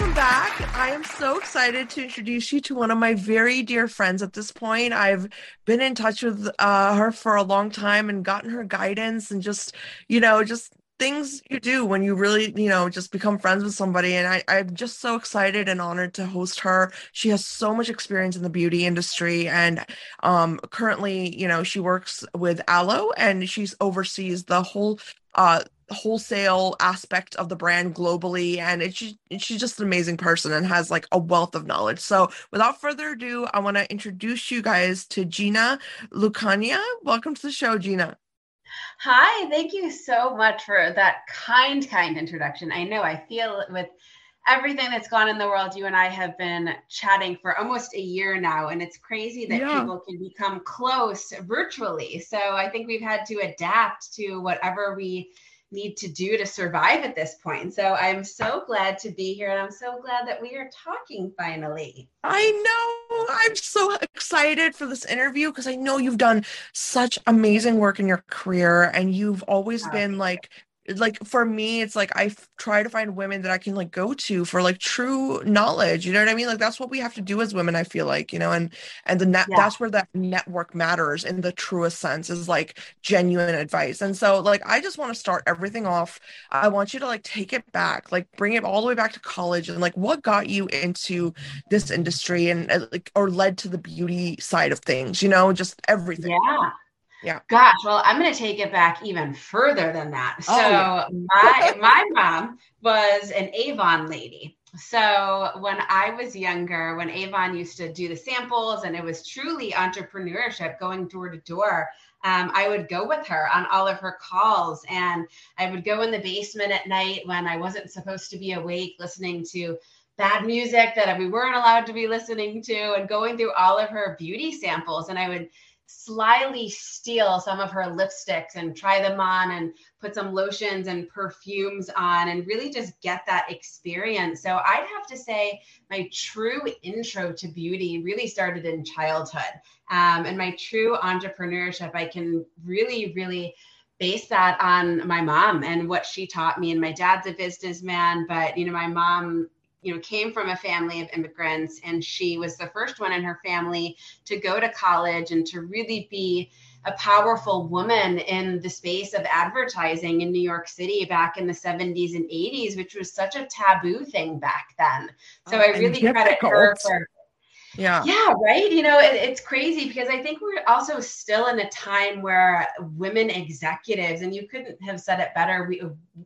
Welcome back. I am so excited to introduce you to one of my very dear friends at this point. I've been in touch with uh, her for a long time and gotten her guidance and just, you know, just things you do when you really, you know, just become friends with somebody. And I, I'm just so excited and honored to host her. She has so much experience in the beauty industry. And um, currently, you know, she works with alo and she's oversees the whole uh wholesale aspect of the brand globally and it's just, she's just an amazing person and has like a wealth of knowledge so without further ado i want to introduce you guys to gina lucania welcome to the show gina Hi, thank you so much for that kind, kind introduction. I know I feel with everything that's gone in the world, you and I have been chatting for almost a year now, and it's crazy that Yeah. people can become close virtually. So I think we've had to adapt to whatever we need to do to survive at this point. So I'm so glad to be here, and I'm so glad that we are talking finally. I know. I'm so excited for this interview because I know you've done such amazing work in your career and you've always Oh, been like like for me it's like I f- try to find women that I can like go to for like true knowledge you know what I mean like that's what we have to do as women I feel like you know and and the net Yeah. that's where that network matters in the truest sense is like genuine advice and so like I just want to start everything off I want you to like take it back like bring it all the way back to college and like what got you into this industry and uh, like or led to the beauty side of things you know just everything Yeah. Yeah. Gosh, well, I'm going to take it back even further than that. So, Oh, yeah. my my mom was an Avon lady. So, when I was younger, when Avon used to do the samples and it was truly entrepreneurship going door to door, um, I would go with her on all of her calls. And I would go in the basement at night when I wasn't supposed to be awake listening to bad music that we weren't allowed to be listening to and going through all of her beauty samples. And I would slyly steal some of her lipsticks and try them on and put some lotions and perfumes on and really just get that experience. So I'd have to say my true intro to beauty really started in childhood. Um, and my true entrepreneurship, I can really, really base that on my mom and what she taught me. And my dad's a businessman, but you know, my mom you know came from a family of immigrants and she was the first one in her family to go to college and to really be a powerful woman in the space of advertising in New York City back in the 70s and 80s, which was such a taboo thing back then. So Oh, I really credit her for yeah yeah, right. You know, it, it's crazy because I think we're also still in a time where women executives, and you couldn't have said it better. We,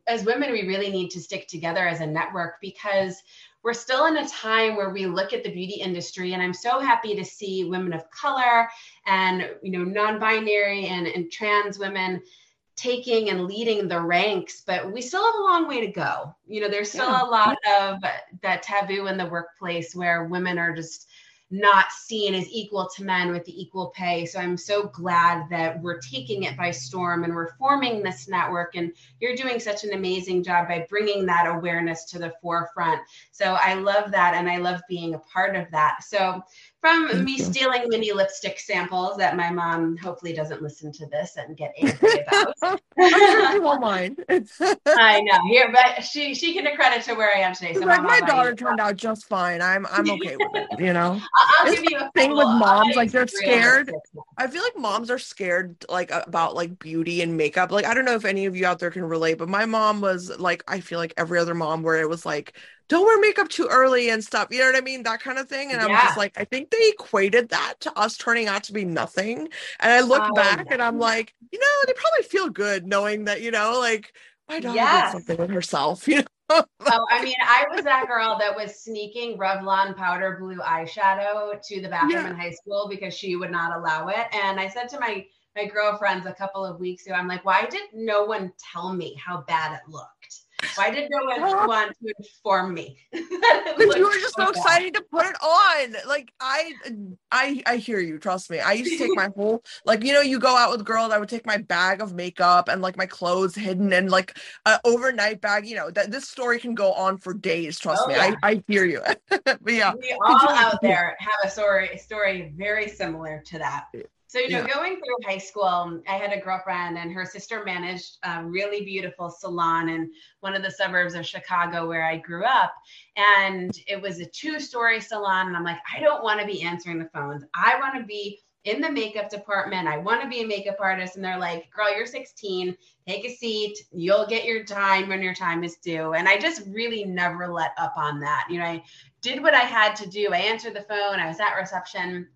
as women, we really need to stick together as a network because we're still in a time where we look at the beauty industry, and I'm so happy to see women of color and you know non-binary and, and trans women taking and leading the ranks but we still have a long way to go you know there's still Yeah. a lot of that taboo in the workplace where women are just not seen as equal to men with the equal pay. So I'm so glad that we're taking it by storm and we're forming this network. And you're doing such an amazing job by bringing that awareness to the forefront. So I love that. And I love being a part of that. So from Thank me you. stealing mini lipstick samples that my mom hopefully doesn't listen to this and get angry about. She won't mind I know here, but she she can credit to where I am today. So like my daughter turned out just fine i'm i'm okay with it you know I'll, give you a thing with couple- I'll moms, like, they're scared. I feel like moms are scared like about like beauty and makeup. Like I don't know if any of you out there can relate, but my mom was like I feel like every other mom where it was like don't wear makeup too early and stuff. You know what I mean? That kind of thing. And I'm just like I think they equated that to us turning out to be nothing. And I look Oh, back yeah. and I'm like, you know, they probably feel good knowing that, you know, like my daughter Yes. did something with herself, you know. oh, I mean, I was that girl that was sneaking Revlon powder blue eyeshadow to the bathroom yeah. in high school because she would not allow it. And I said to my my girlfriends a couple of weeks ago, I'm like, why did no one tell me how bad it looked? Why did no one want to inform me? Because you were just so, so excited to put it on. Like I, I, I hear you. Trust me. I used to take my whole, like you know, you go out with girls. I would take my bag of makeup and like my clothes hidden and like an overnight bag. You know that this story can go on for days. Trust oh, me. Yeah. I, I hear you. but yeah, we all out there have a story, story very similar to that. So, you know, yeah. going through high school, I had a girlfriend and her sister managed a really beautiful salon in one of the suburbs of Chicago where I grew up. And it was a two story salon. And I'm like, I don't want to be answering the phones. I want to be in the makeup department. I want to be a makeup artist. And they're like, girl, you're 16. Take a seat. You'll get your time when your time is due. And I just really never let up on that. You know, I did what I had to do. I answered the phone. I was at reception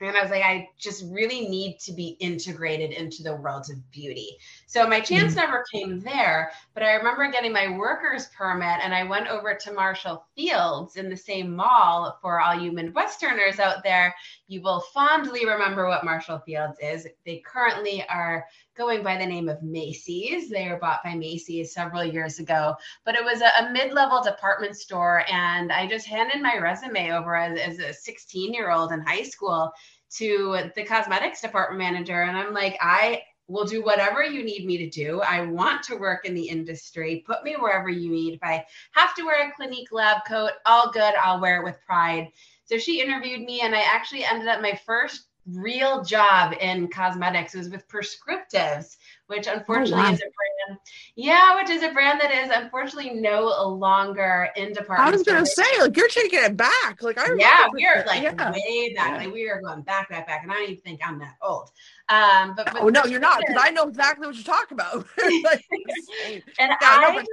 and I was like, I just really need to be integrated into the world of beauty. So my chance mm-hmm. never came there, but I remember getting my worker's permit and I went over to Marshall Fields in the same mall for all you Midwesterners out there. You will fondly remember what Marshall Fields is. They currently are going by the name of Macy's. They were bought by Macy's several years ago, but it was a, a mid level department store. And I just handed my resume over as, as a 16 year old in high school to the cosmetics department manager. And I'm like, I will do whatever you need me to do. I want to work in the industry. Put me wherever you need. If I have to wear a Clinique lab coat, all good. I'll wear it with pride. So she interviewed me, and I actually ended up my first real job in cosmetics was with Prescriptives, which unfortunately oh, wow. is a brand. Yeah, which is a brand that is unfortunately no longer in department. I was going to say, like you're taking it back. Like I yeah, we are like yeah. way back. Yeah. Like we are going back, back, back, and I don't even think I'm that old. Um, but, but oh no, you're not because I know exactly what you're talking about. like, and yeah, I.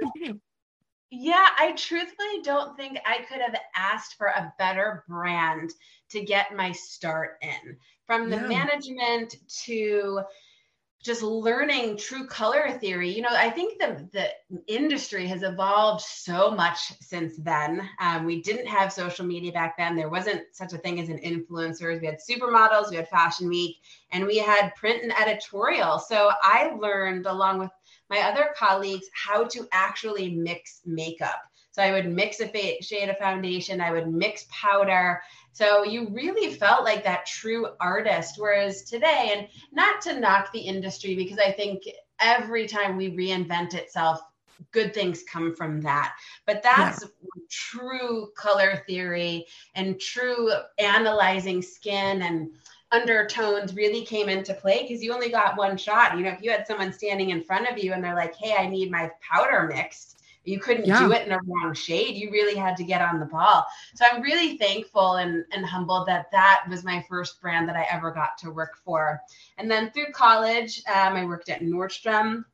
Yeah, I truthfully don't think I could have asked for a better brand to get my start in from the yeah. management to just learning true color theory. You know i think the, the industry has evolved so much since then. Um, we didn't have social media back then. There wasn't such a thing as an influencers. We had supermodels we had fashion week and we had print and editorial. So i learned along with my other colleagues how to actually mix makeup. So I would mix a shade of foundation, I would mix powder. So you really felt like that true artist. Whereas today, and not to knock the industry, because I think every time we reinvent itself, good things come from that. But that's yeah. true color theory and true analyzing skin and undertones really came into play because you only got one shot. You know, if you had someone standing in front of you and they're like, hey, I need my powder mixed, you couldn't yeah. do it in a wrong shade. You really had to get on the ball. So I'm really thankful and, and humbled that that was my first brand that I ever got to work for. And then through college, um, I worked at Nordstrom.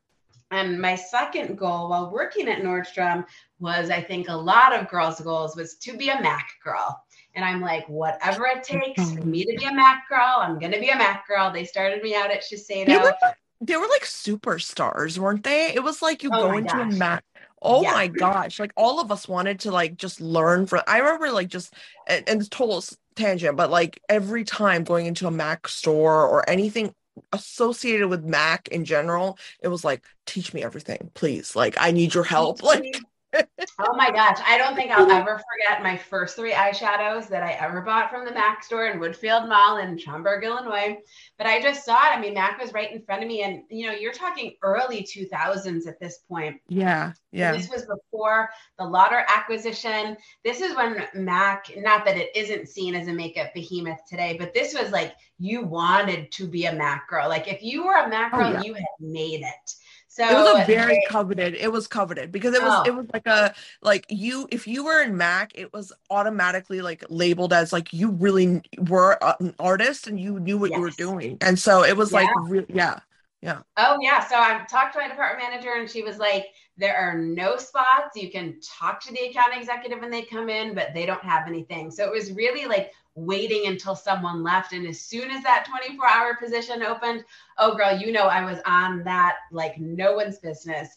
And my second goal while working at Nordstrom was, I think, a lot of girls' goals was to be a Mac girl. And I'm like, whatever it takes for me to be a Mac girl, I'm going to be a Mac girl. They started me out at Shiseido. They were, they were like superstars, weren't they? It was like you oh go into gosh. a Mac Oh yeah. my gosh. Like all of us wanted to like just learn from I remember like just and, and total tangent, but like every time going into a Mac store or anything associated with Mac in general, it was like, teach me everything, please. Like I need your help. Like oh my gosh. I don't think I'll ever forget my first three eyeshadows that I ever bought from the MAC store in Woodfield Mall in Schaumburg, Illinois. But I just saw it. I mean, MAC was right in front of me. And, you know, you're talking early 2000s at this point. Yeah. Yeah. This was before the Lauder acquisition. This is when MAC, not that it isn't seen as a makeup behemoth today, but this was like you wanted to be a MAC girl. Like if you were a MAC oh, girl, oh, yeah. you had made it. So it was a very they, coveted. It was coveted because it was oh. it was like a like you if you were in Mac, it was automatically like labeled as like you really were an artist and you knew what yes. you were doing, and so it was yeah. like re- yeah. Yeah. Oh yeah. So I talked to my department manager and she was like, there are no spots. You can talk to the account executive when they come in, but they don't have anything. So it was really like waiting until someone left. And as soon as that 24 hour position opened, oh, girl, you know, I was on that like no one's business.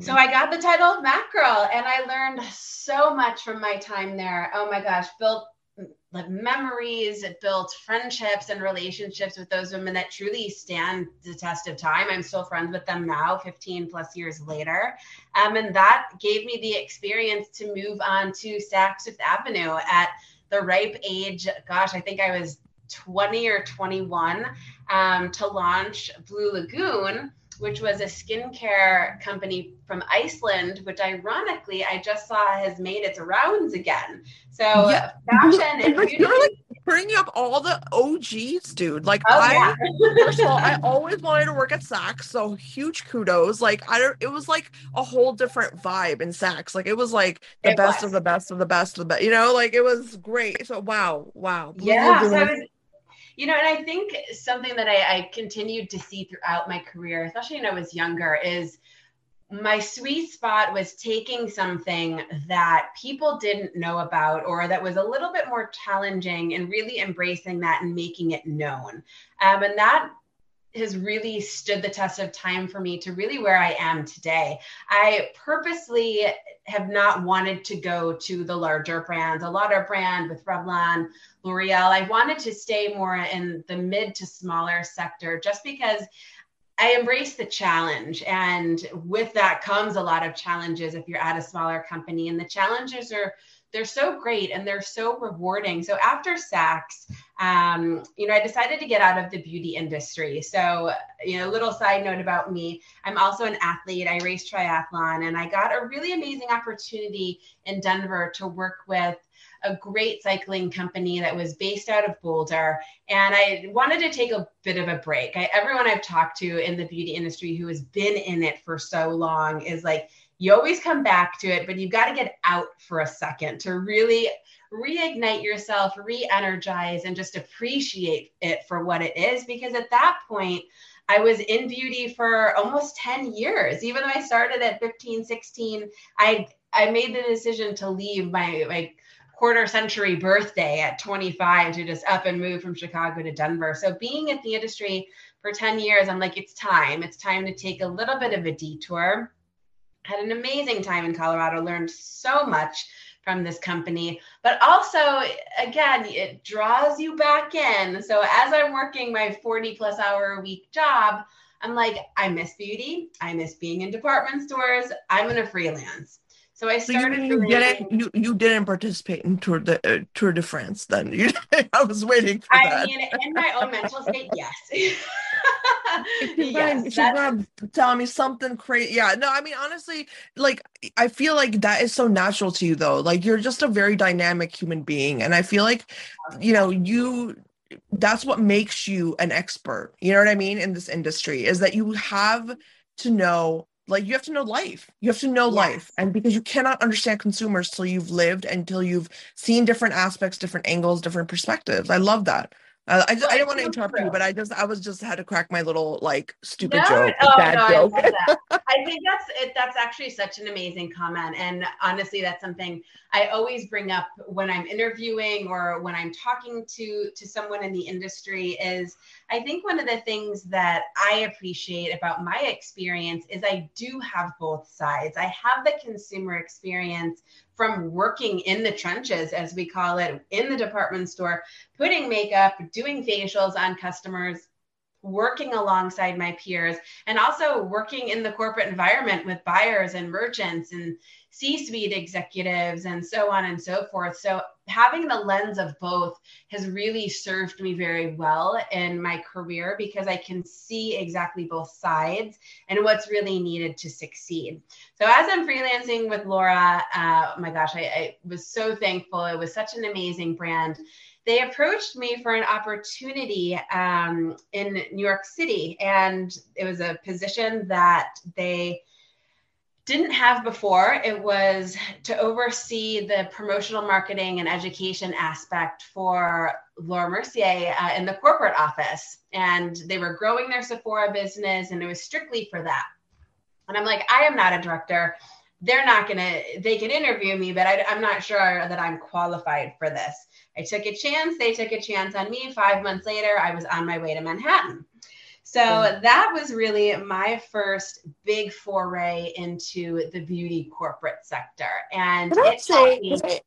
So I got the title of Mac Girl and I learned so much from my time there. Oh my gosh, built like memories, it built friendships and relationships with those women that truly stand the test of time. I'm still friends with them now, 15 plus years later. Um, and that gave me the experience to move on to Saks Fifth Avenue at the ripe age. Gosh, I think I was 20 or 21 um, to launch Blue Lagoon which was a skincare company from Iceland, which ironically I just saw has made its rounds again. So yeah. fashion and beauty. You're like bringing up all the OGs, dude. Like oh, I, yeah. first of all, I always wanted to work at Saks, so huge kudos. Like I don't, it was like a whole different vibe in Saks. Like it was like the it best was. of the best of the best of the best. You know, like it was great. So wow, wow. Yeah. So you know, and I think something that I, I continued to see throughout my career, especially when I was younger, is my sweet spot was taking something that people didn't know about or that was a little bit more challenging and really embracing that and making it known. Um, and that has really stood the test of time for me to really where I am today. I purposely have not wanted to go to the larger brands, a Lauder brand with Revlon, L'Oreal. I wanted to stay more in the mid to smaller sector just because I embrace the challenge. And with that comes a lot of challenges if you're at a smaller company. And the challenges are they're so great and they're so rewarding. So after Saks, um, you know, I decided to get out of the beauty industry. So, you know, a little side note about me, I'm also an athlete. I race triathlon and I got a really amazing opportunity in Denver to work with a great cycling company that was based out of Boulder. And I wanted to take a bit of a break. I, everyone I've talked to in the beauty industry who has been in it for so long is like, you always come back to it, but you've got to get out for a second to really reignite yourself, re energize, and just appreciate it for what it is. Because at that point, I was in beauty for almost 10 years. Even though I started at 15, 16, I I made the decision to leave my my quarter century birthday at 25 to just up and move from Chicago to Denver. So being at the industry for 10 years, I'm like, it's time. It's time to take a little bit of a detour had an amazing time in Colorado, learned so much from this company, but also, again, it draws you back in. So as I'm working my 40 plus hour a week job, I'm like, I miss beauty. I miss being in department stores. I'm going to freelance. So I started. So you, you didn't you, you didn't participate in Tour de uh, Tour de France then? You, I was waiting for I that. I mean, in my own mental state, yes. she's yes, she's gonna tell me something crazy. Yeah, no, I mean honestly, like I feel like that is so natural to you though. Like you're just a very dynamic human being, and I feel like you know you that's what makes you an expert. You know what I mean in this industry is that you have to know like you have to know life. You have to know yes. life. And because you cannot understand consumers till you've lived until you've seen different aspects different angles different perspectives. I love that uh, I, just, I didn't want to interrupt you, but I just I was just had to crack my little like stupid no, joke, oh, bad no, joke. I, I think that's it, that's actually such an amazing comment, and honestly, that's something I always bring up when I'm interviewing or when I'm talking to to someone in the industry. Is I think one of the things that I appreciate about my experience is I do have both sides. I have the consumer experience from working in the trenches, as we call it, in the department store, putting makeup, doing facials on customers, working alongside my peers, and also working in the corporate environment with buyers and merchants and C suite executives and so on and so forth. So, having the lens of both has really served me very well in my career because I can see exactly both sides and what's really needed to succeed. So, as I'm freelancing with Laura, uh, oh my gosh, I, I was so thankful. It was such an amazing brand they approached me for an opportunity um, in New York City, and it was a position that they didn't have before. It was to oversee the promotional marketing and education aspect for Laura Mercier uh, in the corporate office. And they were growing their Sephora business, and it was strictly for that. And I'm like, I am not a director. They're not going to, they can interview me, but I, I'm not sure that I'm qualified for this. I took a chance. They took a chance on me. Five months later, I was on my way to Manhattan. So that was really my first big foray into the beauty corporate sector. And can I say, me- can, I,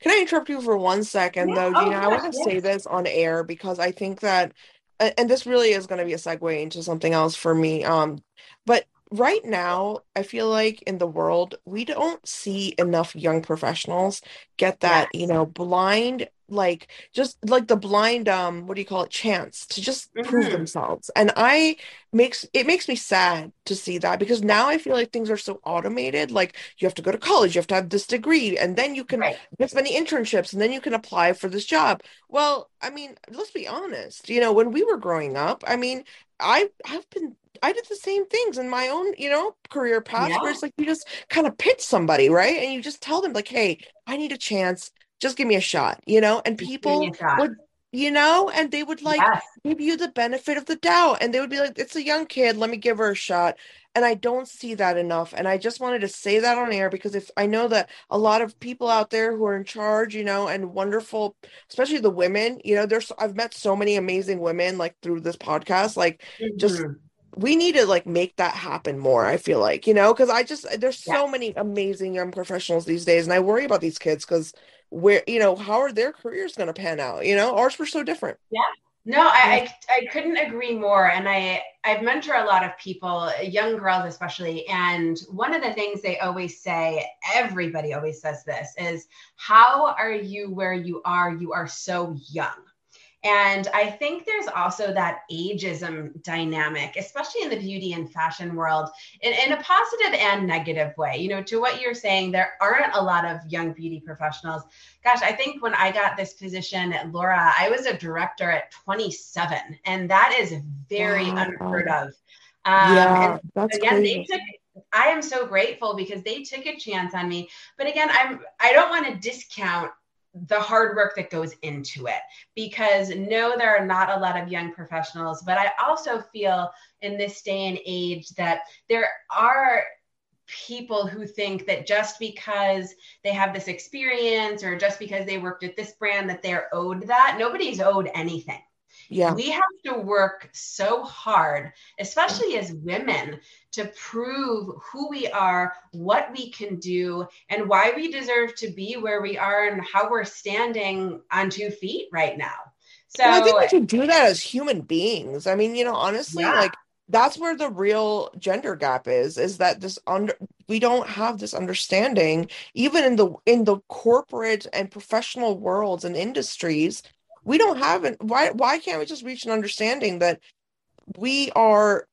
can I interrupt you for one second yeah. though, Gina? Oh, I want to yes. say this on air because I think that and this really is going to be a segue into something else for me. Um, but right now i feel like in the world we don't see enough young professionals get that yes. you know blind like just like the blind um what do you call it chance to just mm-hmm. prove themselves and i makes it makes me sad to see that because now i feel like things are so automated like you have to go to college you have to have this degree and then you can right. get many internships and then you can apply for this job well i mean let's be honest you know when we were growing up i mean i have been I did the same things in my own, you know, career path yeah. where it's like you just kind of pitch somebody, right? And you just tell them, like, hey, I need a chance. Just give me a shot, you know? And people would, you know, and they would like yes. give you the benefit of the doubt. And they would be like, it's a young kid. Let me give her a shot. And I don't see that enough. And I just wanted to say that on air because if I know that a lot of people out there who are in charge, you know, and wonderful, especially the women, you know, there's, I've met so many amazing women like through this podcast, like mm-hmm. just we need to like make that happen more i feel like you know because i just there's so yeah. many amazing young professionals these days and i worry about these kids because where you know how are their careers going to pan out you know? Ours were so different. Yeah. No I, I, I couldn't agree more and i i've mentored a lot of people young girls especially and one of the things they always say everybody always says this is how are you where you are? You are so young and I think there's also that ageism dynamic, especially in the beauty and fashion world, in, in, a positive and negative way. You know, to what you're saying, there aren't a lot of young beauty professionals. Gosh, I think when I got this position at Laura, I was a director at 27, and that is very wow. unheard of. Um, yeah, that's again, crazy. they took I am so grateful because they took a chance on me. But again, I'm I don't want to discount the hard work that goes into it. Because no there are not a lot of young professionals but i also feel in this day and age that there are people who think that just because they have this experience or just because they worked at this brand that they're owed that. Nobody's owed anything yeah. We have to work so hard, especially as women, to prove who we are, what we can do, and why we deserve to be where we are and how we're standing on two feet right now. So well, I think we should do that as human beings. I mean, you know, honestly, yeah. like that's where the real gender gap is is that this under we don't have this understanding even in the in the corporate and professional worlds and industries we don't have an why why can't we just reach an understanding that we are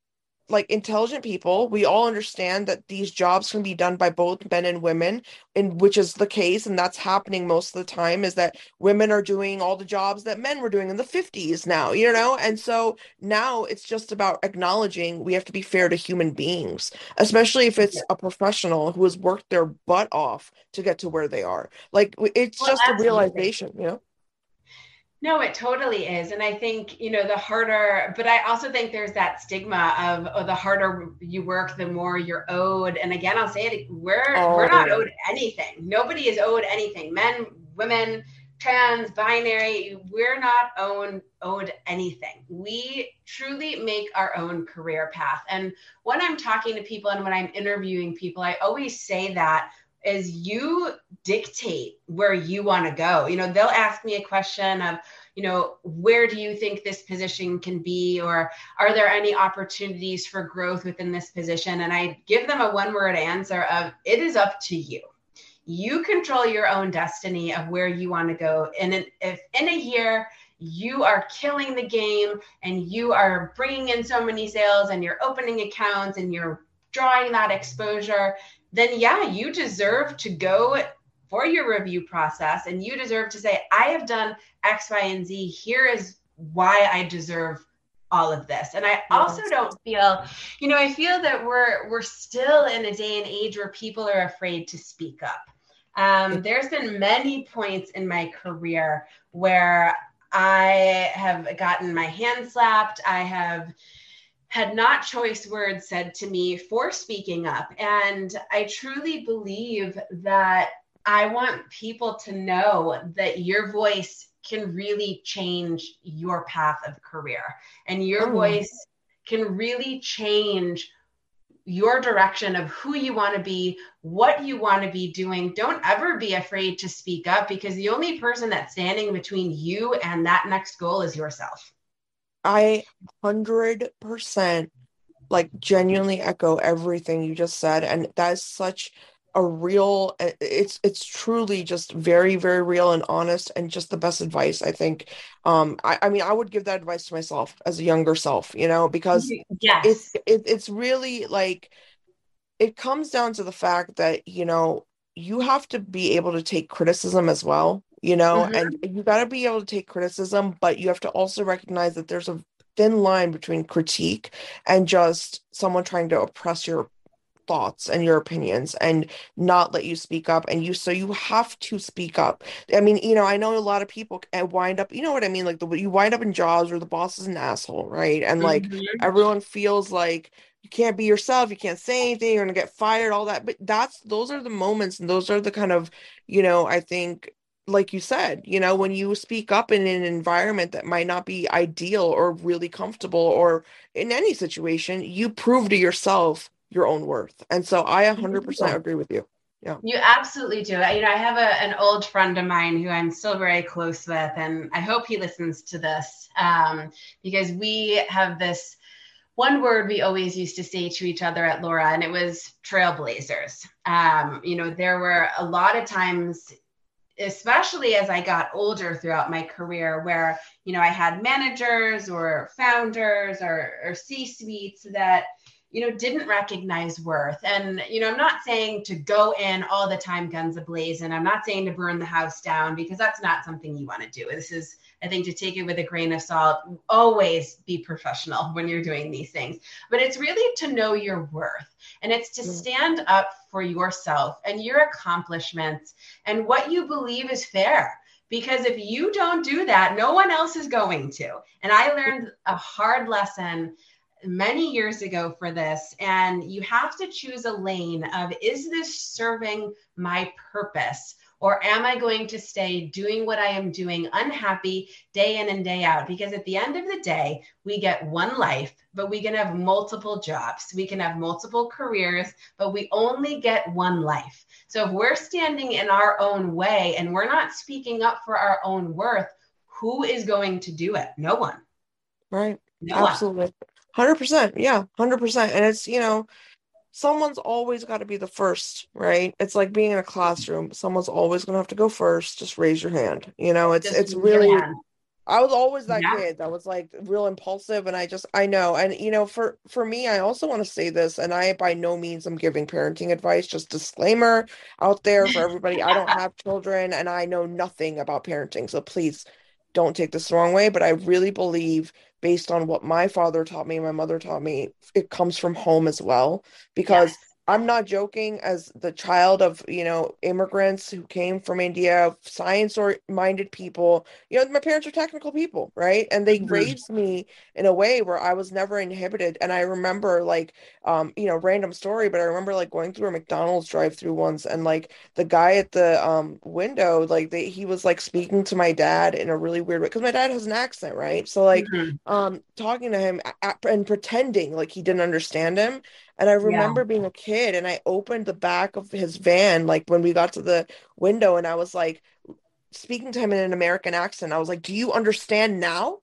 like intelligent people? We all understand that these jobs can be done by both men and women and which is the case and that's happening most of the time is that women are doing all the jobs that men were doing in the 50s now you know? And so now it's just about acknowledging we have to be fair to human beings especially if it's a professional who has worked their butt off to get to where they are. Like it's well, just a realization you know no, it totally is. And I think, you know, the harder, but I also think there's that stigma of oh, the harder you work, the more you're owed. And again, I'll say it, we're oh, we're not owed anything. Nobody is owed anything. Men, women, trans, binary, we're not owned owed anything. We truly make our own career path. And when I'm talking to people and when I'm interviewing people, I always say that is you dictate where you want to go. You know, they'll ask me a question of, you know, where do you think this position can be? Or are there any opportunities for growth within this position? And I give them a one word answer of, it is up to you. You control your own destiny of where you want to go. And if in a year, you are killing the game and you are bringing in so many sales and you're opening accounts and you're drawing that exposure then yeah, you deserve to go for your review process and you deserve to say, I have done X, Y, and Z. Here is why I deserve all of this. And I also don't feel, you know, I feel that we're we're still in a day and age where people are afraid to speak up. Um, there's been many points in my career where I have gotten my hand slapped. I have had not choice words said to me for speaking up. And I truly believe that I want people to know that your voice can really change your path of career and your oh. voice can really change your direction of who you want to be, what you want to be doing. Don't ever be afraid to speak up because the only person that's standing between you and that next goal is yourself. I 100% like genuinely echo everything you just said and that's such a real it's it's truly just very very real and honest and just the best advice i think um i, I mean i would give that advice to myself as a younger self you know because yes. it's it, it's really like it comes down to the fact that you know you have to be able to take criticism as well you know mm-hmm. and you got to be able to take criticism but you have to also recognize that there's a thin line between critique and just someone trying to oppress your thoughts and your opinions and not let you speak up and you so you have to speak up i mean you know i know a lot of people wind up you know what i mean like the you wind up in jobs where the boss is an asshole right and like mm-hmm. everyone feels like you can't be yourself you can't say anything you're gonna get fired all that but that's those are the moments and those are the kind of you know i think like you said, you know, when you speak up in an environment that might not be ideal or really comfortable or in any situation, you prove to yourself your own worth. And so I 100% agree with you. Yeah. You absolutely do. You know, I have a, an old friend of mine who I'm still very close with, and I hope he listens to this um, because we have this one word we always used to say to each other at Laura, and it was trailblazers. Um, you know, there were a lot of times, especially as I got older throughout my career, where, you know, I had managers or founders or, or C suites that, you know, didn't recognize worth. And, you know, I'm not saying to go in all the time guns ablaze, and I'm not saying to burn the house down because that's not something you want to do. This is, I think, to take it with a grain of salt. Always be professional when you're doing these things. But it's really to know your worth and it's to mm. stand up for yourself and your accomplishments and what you believe is fair because if you don't do that, no one else is going to. And I learned a hard lesson many years ago for this and you have to choose a lane of is this serving my purpose or am I going to stay doing what I am doing unhappy day in and day out? Because at the end of the day, we get one life, but we can have multiple jobs. We can have multiple careers, but we only get one life. So if we're standing in our own way and we're not speaking up for our own worth, who is going to do it? No one. Right. No Absolutely. One. 100% yeah 100% and it's you know someone's always got to be the first right? It's like being in a classroom someone's always going to have to go first just raise your hand you know? It's just it's really i was always that yeah. kid that was like real impulsive and i just i know and you know for for me i also want to say this and i by no means I'm giving parenting advice just disclaimer out there for everybody. I don't have children and i know nothing about parenting so please don't take this the wrong way, but I really believe, based on what my father taught me, and my mother taught me, it comes from home as well. Because yes. I'm not joking as the child of, you know, immigrants who came from India, science or minded people. You know, my parents are technical people, right? And they mm-hmm. raised me in a way where I was never inhibited. And I remember like um, you know, random story, but I remember like going through a McDonald's drive through once and like the guy at the um window, like they he was like speaking to my dad in a really weird way because my dad has an accent, right? So like mm-hmm. um talking to him and pretending like he didn't understand him and I remember yeah. being a kid and I opened the back of his van, like when we got to the window, and I was like speaking to him in an American accent. I was like, Do you understand now?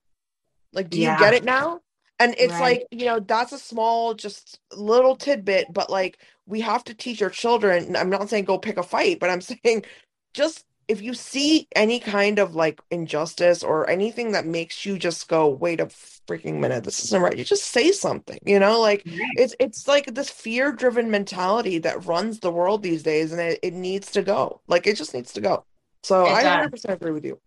Like, do yeah. you get it now? And it's right. like, you know, that's a small, just little tidbit, but like we have to teach our children. I'm not saying go pick a fight, but I'm saying just if you see any kind of like injustice or anything that makes you just go wait a freaking minute this isn't right you just say something you know like it's it's like this fear driven mentality that runs the world these days and it, it needs to go like it just needs to go so it i does. 100% agree with you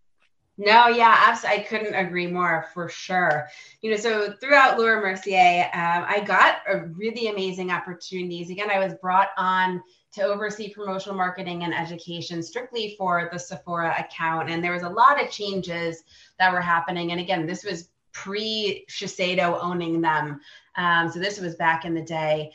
no, yeah, absolutely. I couldn't agree more for sure. You know, so throughout Laura Mercier, um, I got a really amazing opportunities. Again, I was brought on to oversee promotional marketing and education strictly for the Sephora account. And there was a lot of changes that were happening. And again, this was pre Shiseido owning them. Um, so this was back in the day.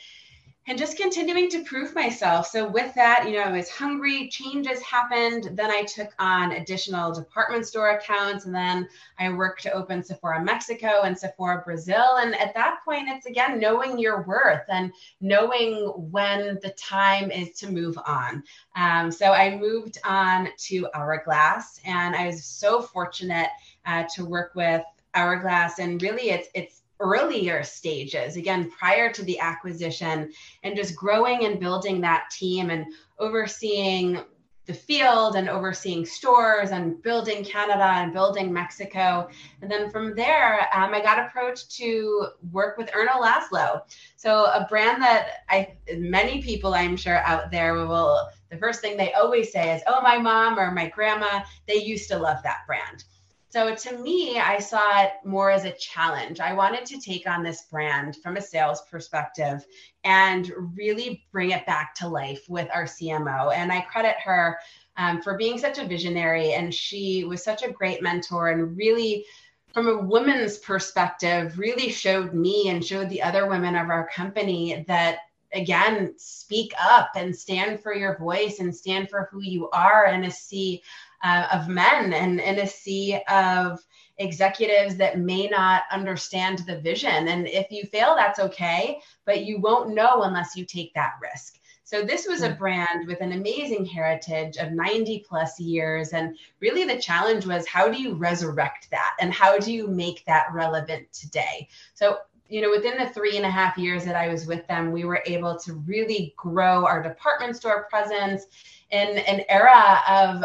And just continuing to prove myself. So with that, you know, I was hungry, changes happened. Then I took on additional department store accounts and then I worked to open Sephora Mexico and Sephora Brazil. And at that point, it's again knowing your worth and knowing when the time is to move on. Um, so I moved on to Hourglass and I was so fortunate uh, to work with Hourglass and really it's it's earlier stages, again, prior to the acquisition, and just growing and building that team and overseeing the field and overseeing stores and building Canada and building Mexico. And then from there, um, I got approached to work with Erno Laszlo. So a brand that I many people I'm sure out there will the first thing they always say is, "Oh, my mom or my grandma, they used to love that brand." So to me, I saw it more as a challenge. I wanted to take on this brand from a sales perspective and really bring it back to life with our CMO. And I credit her um, for being such a visionary. And she was such a great mentor and really from a woman's perspective, really showed me and showed the other women of our company that again speak up and stand for your voice and stand for who you are and a sea uh, of men and, in a sea of executives that may not understand the vision. And if you fail, that's okay, but you won't know unless you take that risk. So this was a hmm. brand with an amazing heritage of 90 plus years. And really the challenge was how do you resurrect that and how do you make that relevant today? So you know, within the three and a half years that I was with them, we were able to really grow our department store presence in an era of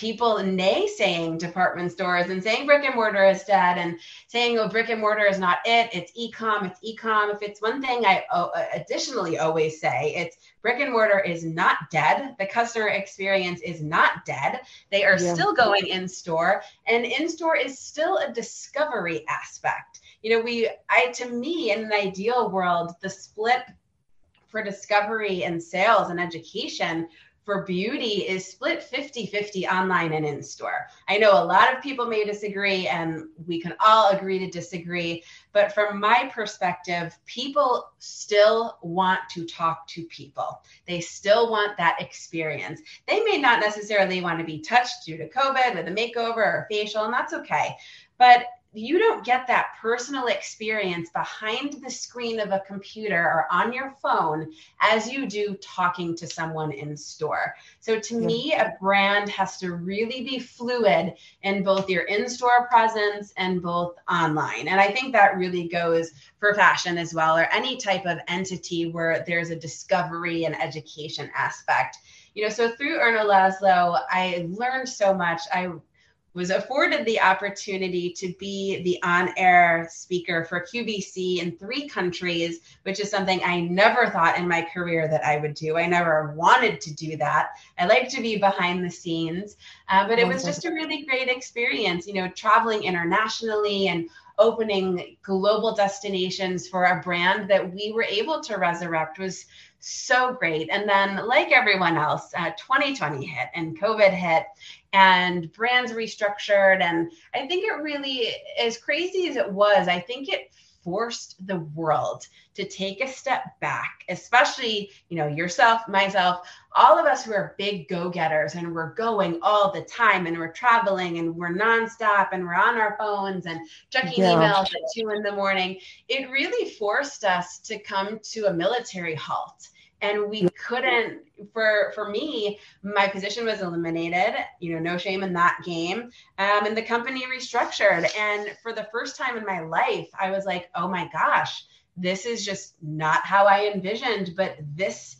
people naysaying department stores and saying brick and mortar is dead and saying oh brick and mortar is not it it's e-com it's e-com. If it's one thing i oh, uh, additionally always say it's brick and mortar is not dead. The customer experience is not dead. They are yeah. still going in store and in store is still a discovery aspect. You know we i to me in an ideal world the split for discovery and sales and education for beauty is split 50 50 online and in store. I know a lot of people may disagree, and we can all agree to disagree. But from my perspective, people still want to talk to people. They still want that experience. They may not necessarily want to be touched due to COVID with a makeover or a facial, and that's okay. But you don't get that personal experience behind the screen of a computer or on your phone as you do talking to someone in store. So, to yeah. me, a brand has to really be fluid in both your in store presence and both online. And I think that really goes for fashion as well, or any type of entity where there's a discovery and education aspect. You know, so through Erno Laszlo, I learned so much. I was afforded the opportunity to be the on air speaker for QVC in three countries, which is something I never thought in my career that I would do. I never wanted to do that. I like to be behind the scenes, uh, but it was just a really great experience, you know, traveling internationally and opening global destinations for a brand that we were able to resurrect was so great. And then, like everyone else, uh, 2020 hit and COVID hit, and brands restructured. And I think it really, as crazy as it was, I think it forced the world to take a step back especially you know yourself myself all of us who are big go-getters and we're going all the time and we're traveling and we're nonstop and we're on our phones and checking yeah. emails at two in the morning it really forced us to come to a military halt and we couldn't for for me my position was eliminated you know no shame in that game um, and the company restructured and for the first time in my life i was like oh my gosh this is just not how i envisioned but this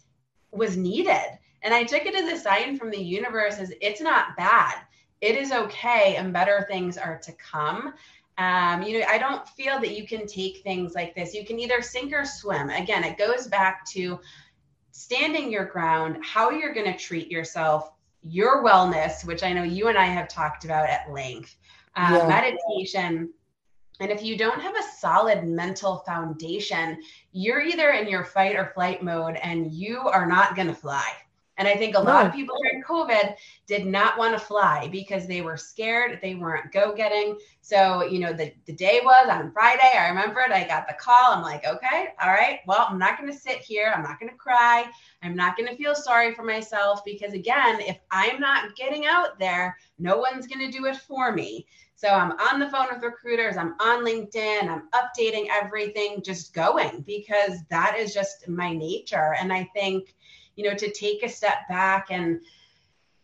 was needed and i took it as a sign from the universe as it's not bad it is okay and better things are to come um, you know, I don't feel that you can take things like this. You can either sink or swim. Again, it goes back to standing your ground, how you're going to treat yourself, your wellness, which I know you and I have talked about at length, uh, yeah. meditation. And if you don't have a solid mental foundation, you're either in your fight or flight mode and you are not going to fly. And I think a lot of people during COVID did not want to fly because they were scared. They weren't go getting. So, you know, the, the day was on Friday. I remember it. I got the call. I'm like, okay, all right. Well, I'm not going to sit here. I'm not going to cry. I'm not going to feel sorry for myself because, again, if I'm not getting out there, no one's going to do it for me. So I'm on the phone with recruiters, I'm on LinkedIn, I'm updating everything, just going because that is just my nature. And I think, you know, to take a step back and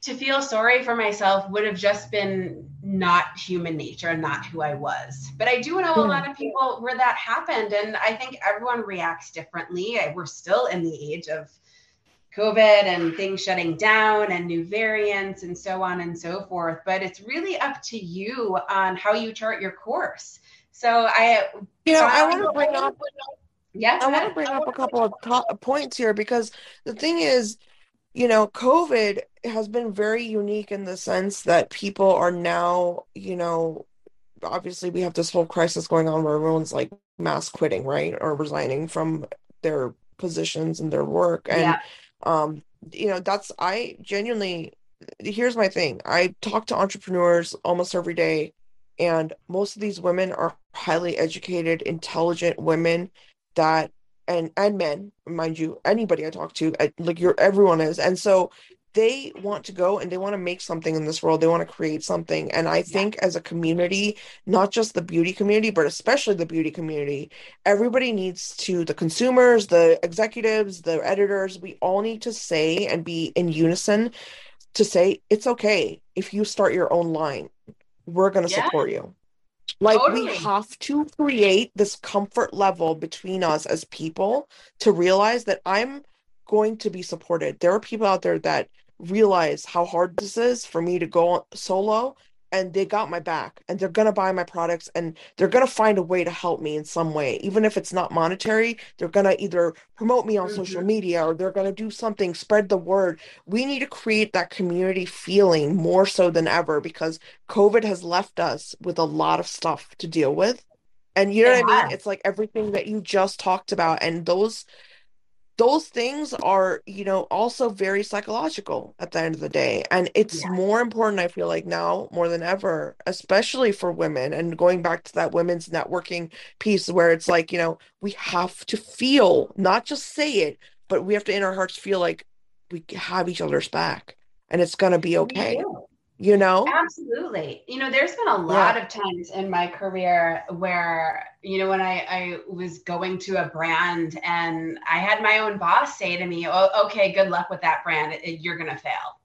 to feel sorry for myself would have just been not human nature and not who I was. But I do know a hmm. lot of people where that happened. And I think everyone reacts differently. We're still in the age of COVID and things shutting down and new variants and so on and so forth. But it's really up to you on how you chart your course. So I, you know, I want to bring up, yeah, I want to bring up a couple of top points here because the thing is, you know, COVID has been very unique in the sense that people are now, you know, obviously we have this whole crisis going on where everyone's like mass quitting, right, or resigning from their positions and their work, and yeah. um you know that's i genuinely here's my thing. I talk to entrepreneurs almost every day and most of these women are highly educated intelligent women that and and men mind you anybody i talk to like you're everyone is and so they want to go and they want to make something in this world. They want to create something. And I think yeah. as a community, not just the beauty community, but especially the beauty community, everybody needs to, the consumers, the executives, the editors, we all need to say and be in unison to say, it's okay if you start your own line. We're going to yeah. support you. Like totally. we have to create this comfort level between us as people to realize that I'm going to be supported. There are people out there that realize how hard this is for me to go solo and they got my back and they're going to buy my products and they're going to find a way to help me in some way even if it's not monetary they're going to either promote me on mm-hmm. social media or they're going to do something spread the word we need to create that community feeling more so than ever because covid has left us with a lot of stuff to deal with and you know yeah. what i mean it's like everything that you just talked about and those those things are you know also very psychological at the end of the day. And it's yeah. more important i feel like now more than ever especially for women and going back to that women's networking piece where it's like you know we have to feel not just say it but we have to in our hearts feel like we have each other's back and it's going to be okay you know? Absolutely. You know there's been a lot yeah. of times in my career where you know when I, I was going to a brand and i had my own boss say to me oh, okay good luck with that brand. You're going to fail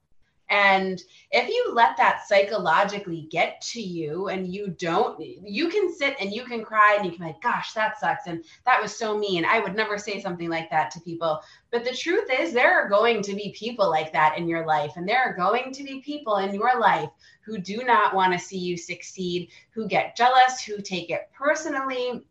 and if you let that psychologically get to you and you don't, you can sit and you can cry and you can be like, gosh, that sucks. And that was so mean. I would never say something like that to people. But the truth is, there are going to be people like that in your life. And there are going to be people in your life who do not want to see you succeed, who get jealous, who take it personally,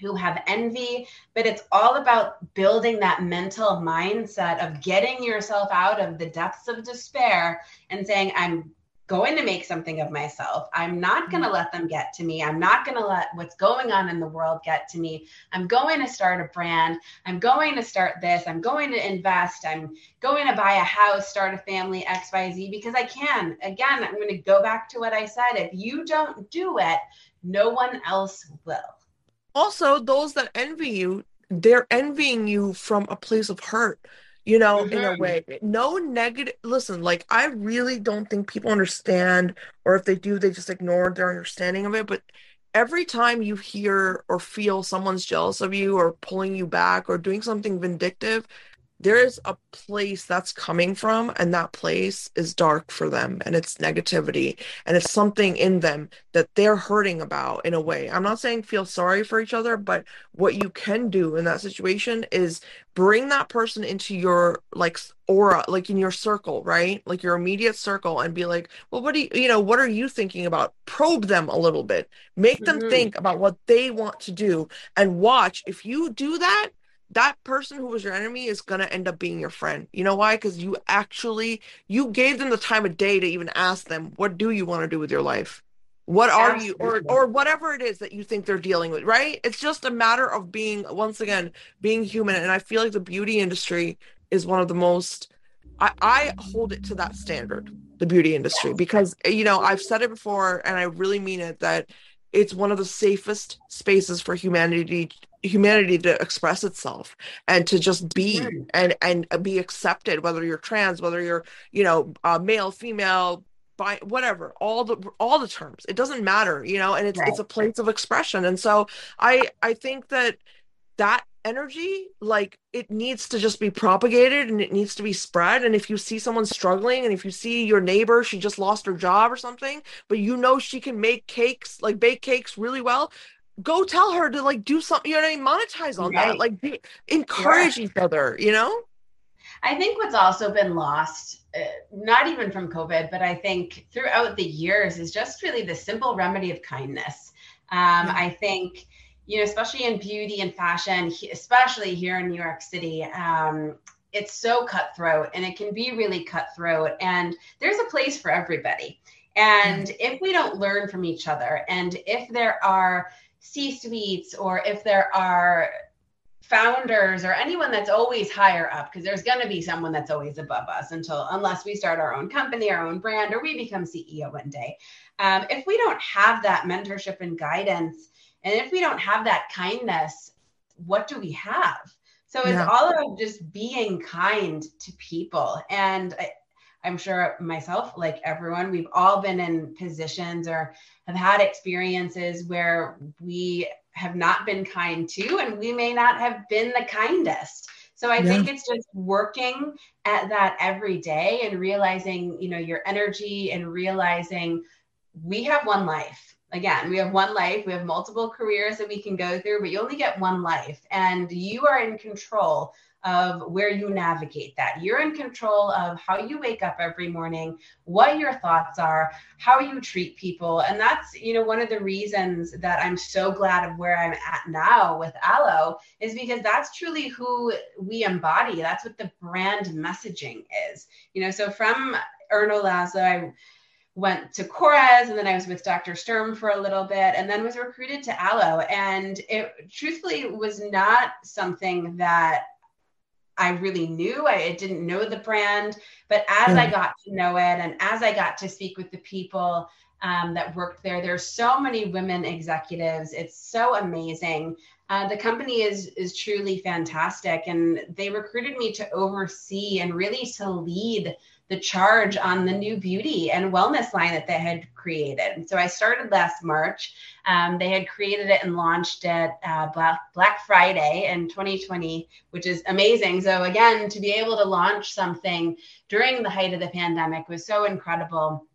who have envy, but it's all about building that mental mindset of getting yourself out of the depths of despair and saying, I'm going to make something of myself. I'm not going to mm-hmm. let them get to me. I'm not going to let what's going on in the world get to me. I'm going to start a brand. I'm going to start this. I'm going to invest. I'm going to buy a house, start a family, XYZ, because I can. Again, I'm going to go back to what I said. If you don't do it, no one else will also those that envy you they're envying you from a place of hurt you know mm-hmm. in a mm-hmm. way no negative listen like i really don't think people understand or if they do they just ignore their understanding of it but every time you hear or feel someone's jealous of you or pulling you back or doing something vindictive there is a place that's coming from and that place is dark for them and it's negativity and it's something in them that they're hurting about in a way. I'm not saying feel sorry for each other but what you can do in that situation is bring that person into your like aura like in your circle right? Like your immediate circle and be like well what do you you know what are you thinking about? Probe them a little bit. Make them mm-hmm. think about what they want to do and watch. If you do that that person who was your enemy is going to end up being your friend. You know why? Because you actually you gave them the time of day to even ask them, what do you want to do with your life? What are Absolutely. you or or whatever it is that you think they're dealing with, right? It's just a matter of being once again being human and I feel like the beauty industry is one of the most I, I hold it to that standard, the beauty industry, because you know I've said it before, and I really mean it that it's one of the safest spaces for humanity humanity to express itself and to just be and and be accepted whether you're trans whether you're you know uh, male female by whatever all the all the terms. It doesn't matter you know and it's right. it's a place of expression. And so i i think that that energy like it needs to just be propagated and it needs to be spread. And if you see someone struggling and if you see your neighbor she just lost her job or something but you know she can make cakes like bake cakes really well go tell her to like do something you know what i mean monetize on right. that like be, encourage each other you know i think what's also been lost uh, not even from covid but i think throughout the years is just really the simple remedy of kindness um, mm-hmm. i think you know, especially in beauty and fashion, especially here in New York City, um, it's so cutthroat and it can be really cutthroat. And there's a place for everybody. And if we don't learn from each other, and if there are C suites or if there are founders or anyone that's always higher up because there's going to be someone that's always above us until unless we start our own company our own brand or we become ceo one day um, if we don't have that mentorship and guidance and if we don't have that kindness, what do we have? So it's yeah. all about just being kind to people. And I, I'm sure myself, like everyone, we've all been in positions or have had experiences where we have not been kind to, and we may not have been the kindest. So I yeah. think it's just working at that every day and realizing, you know, your energy and realizing we have one life again, we have one life, we have multiple careers that we can go through, but you only get one life, and you are in control of where you navigate that. You're in control of how you wake up every morning, what your thoughts are, how you treat people. And that's, you know, one of the reasons that I'm so glad of where I'm at now with Alo is because that's truly who we embody. That's what the brand messaging is. You know, so from Erno Laszlo, I went to Korres and then I was with Dr. Sturm for a little bit and then was recruited to Alo. And it truthfully was not something that I really knew. I didn't know the brand, but as mm. I got to know it and as I got to speak with the people um, that worked there, there's so many women executives. It's so amazing. Uh, the company is is truly fantastic, and they recruited me to oversee and really to lead the charge on the new beauty and wellness line that they had created. So I started last March. Um, they had created it and launched it uh, Black, Black Friday in 2020, which is amazing. So again, to be able to launch something during the height of the pandemic was so incredible.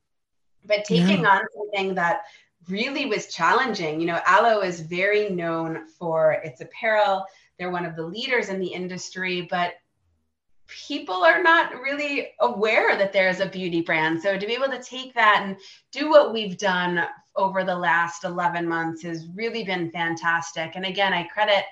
But taking yeah. on something that really was challenging. You know, Alo is very known for its apparel. They're one of the leaders in the industry, but people are not really aware that there's a beauty brand. So to be able to take that and do what we've done over the last 11 months has really been fantastic. And again, I credit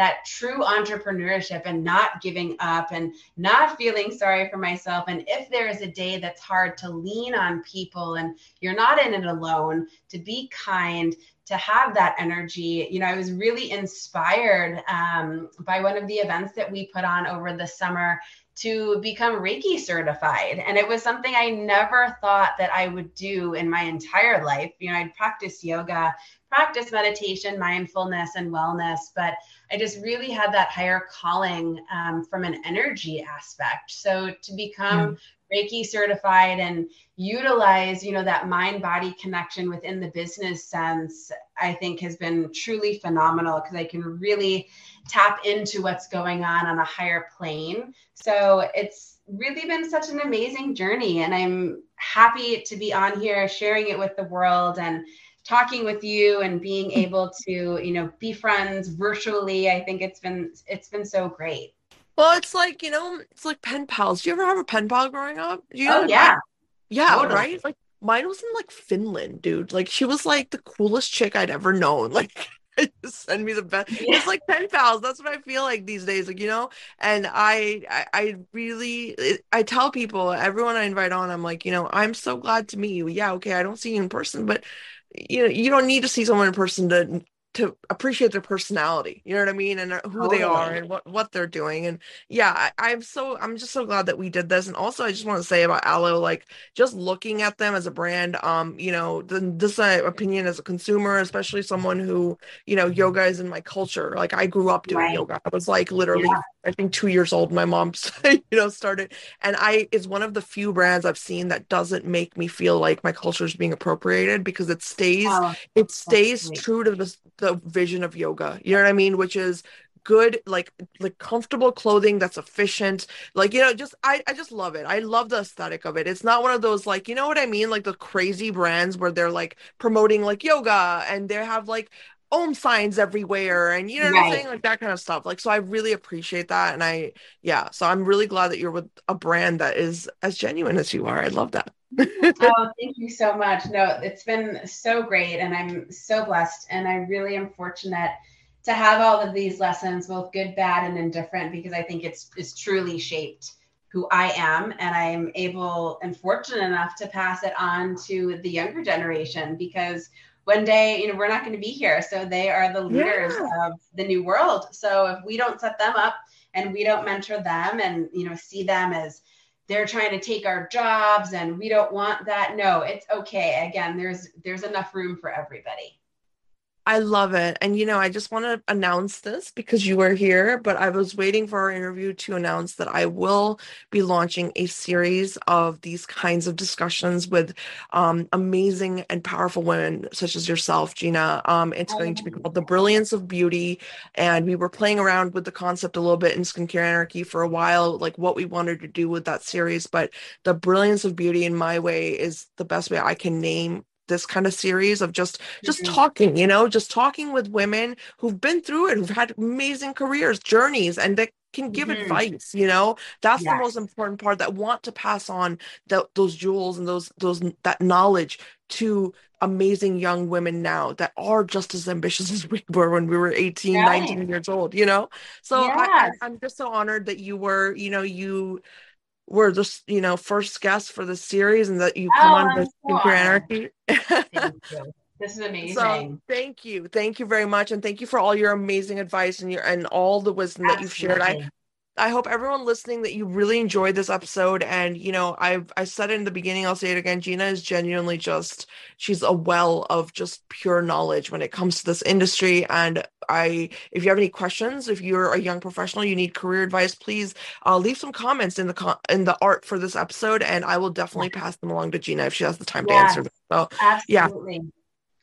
that true entrepreneurship and not giving up and not feeling sorry for myself. And if there is a day that's hard to lean on people and you're not in it alone, to be kind, to have that energy. You know, I was really inspired um, by one of the events that we put on over the summer to become Reiki certified. And it was something I never thought that I would do in my entire life. You know, I'd practice yoga, practice meditation, mindfulness, and wellness, but I just really had that higher calling um, from an energy aspect. So to become mm. Reiki certified and utilize, you know, that mind body connection within the business sense, I think has been truly phenomenal because I can really tap into what's going on on a higher plane. So it's really been such an amazing journey and I'm happy to be on here sharing it with the world and talking with you and being mm. able to, you know, be friends virtually. I think it's been it's been so great. Well, it's like, you know, it's like pen pals. Do you ever have a pen pal growing up? Do you oh, yeah. Yeah, totally. right? Like mine was in like Finland, dude. Like she was like the coolest chick I'd ever known. Like send me the best. Yeah. It's like pen pals. That's what I feel like these days. Like you know, and I, I, I really, I tell people, everyone I invite on, I'm like, you know, I'm so glad to meet you. Yeah, okay, I don't see you in person, but you know, you don't need to see someone in person to to appreciate their personality you know what i mean and uh, who they are and what what they're doing and yeah I, am so i'm just so glad that we did this and also i just want to say about alo like just looking at them as a brand um you know the, this uh, opinion as a consumer especially someone who you know yoga is in my culture like i grew up doing right. yoga i was like literally yeah. i think two years old my mom you know started and i is one of the few brands i've seen that doesn't make me feel like my culture is being appropriated because it stays oh, it stays true to the the vision of yoga. You know what I mean? Which is good like like comfortable clothing that's efficient. Like you know just I, I just love it. I love the aesthetic of it. It's not one of those like you know what i mean? Like the crazy brands where they're like promoting like yoga and they have like om signs everywhere and you know right. what i'm saying? Like that kind of stuff. Like so i really appreciate that and i yeah. So i'm really glad that you're with a brand that is as genuine as you are. I love that oh, thank you so much. No, it's been so great, and I'm so blessed, and I really am fortunate to have all of these lessons, both good, bad, and indifferent, because I think it's it's truly shaped who I am, and I'm able and fortunate enough to pass it on to the younger generation because one day, you know, we're not going to be here, so they are the leaders yeah. of the new world. So if we don't set them up and we don't mentor them and you know see them as they're trying to take our jobs and we don't want that. No it's okay. Again there's there's enough room for everybody I love it. And, you know, I just want to announce this because you are here, but I was waiting for our interview to announce that I will be launching a series of these kinds of discussions with um, amazing and powerful women such as yourself, Gina. Um, it's going to be called The Brilliance of Beauty. And we were playing around with the concept a little bit in Skincare Anarchy for a while, like what we wanted to do with that series. But The Brilliance of Beauty, in my way, is the best way I can name this kind of series of just just mm-hmm. talking you know just talking with women who've been through it who've had amazing careers journeys and that can give mm-hmm. advice you know that's yes. the most important part that want to pass on the, those jewels and those those that knowledge to amazing young women now that are just as ambitious as we were when we were 18 right. 19 years old you know so yes. I, i'm just so honored that you were you know you were just you know first guest for the series and that you come oh, on the Skincare Anarchy. this is amazing. So thank you, thank you very much, and thank you for all your amazing advice and your and all the wisdom Absolutely. that you've shared. I I hope everyone listening that you really enjoyed this episode. And you know, I've I said it in the beginning, I'll say it again. Gina is genuinely just she's a well of just pure knowledge when it comes to this industry. And I, if you have any questions, if you're a young professional, you need career advice, please uh, leave some comments in the in the art for this episode, and I will definitely pass them along to Gina if she has the time to answer them. So absolutely. yeah.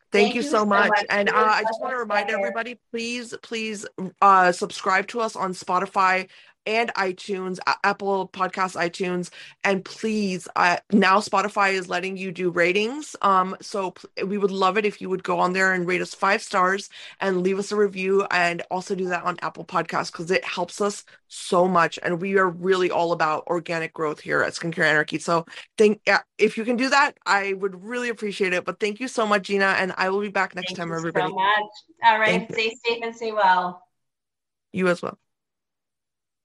Thank, Thank you, so much. much. And uh, I just want to remind everybody, please, please uh, subscribe to us on Spotify, and iTunes, Apple Podcast, iTunes, and please, uh, now Spotify is letting you do ratings. Um, so we would love it if you would go on there and rate us five stars and leave us a review, and also do that on Apple Podcasts because it helps us so much. And we are really all about organic growth here at Skincare Anarchy. So think if you can do that, I would really appreciate it. But thank you so much, Gina, and I will be back next thank time, everybody. So much. All right, stay safe and stay well. You as well.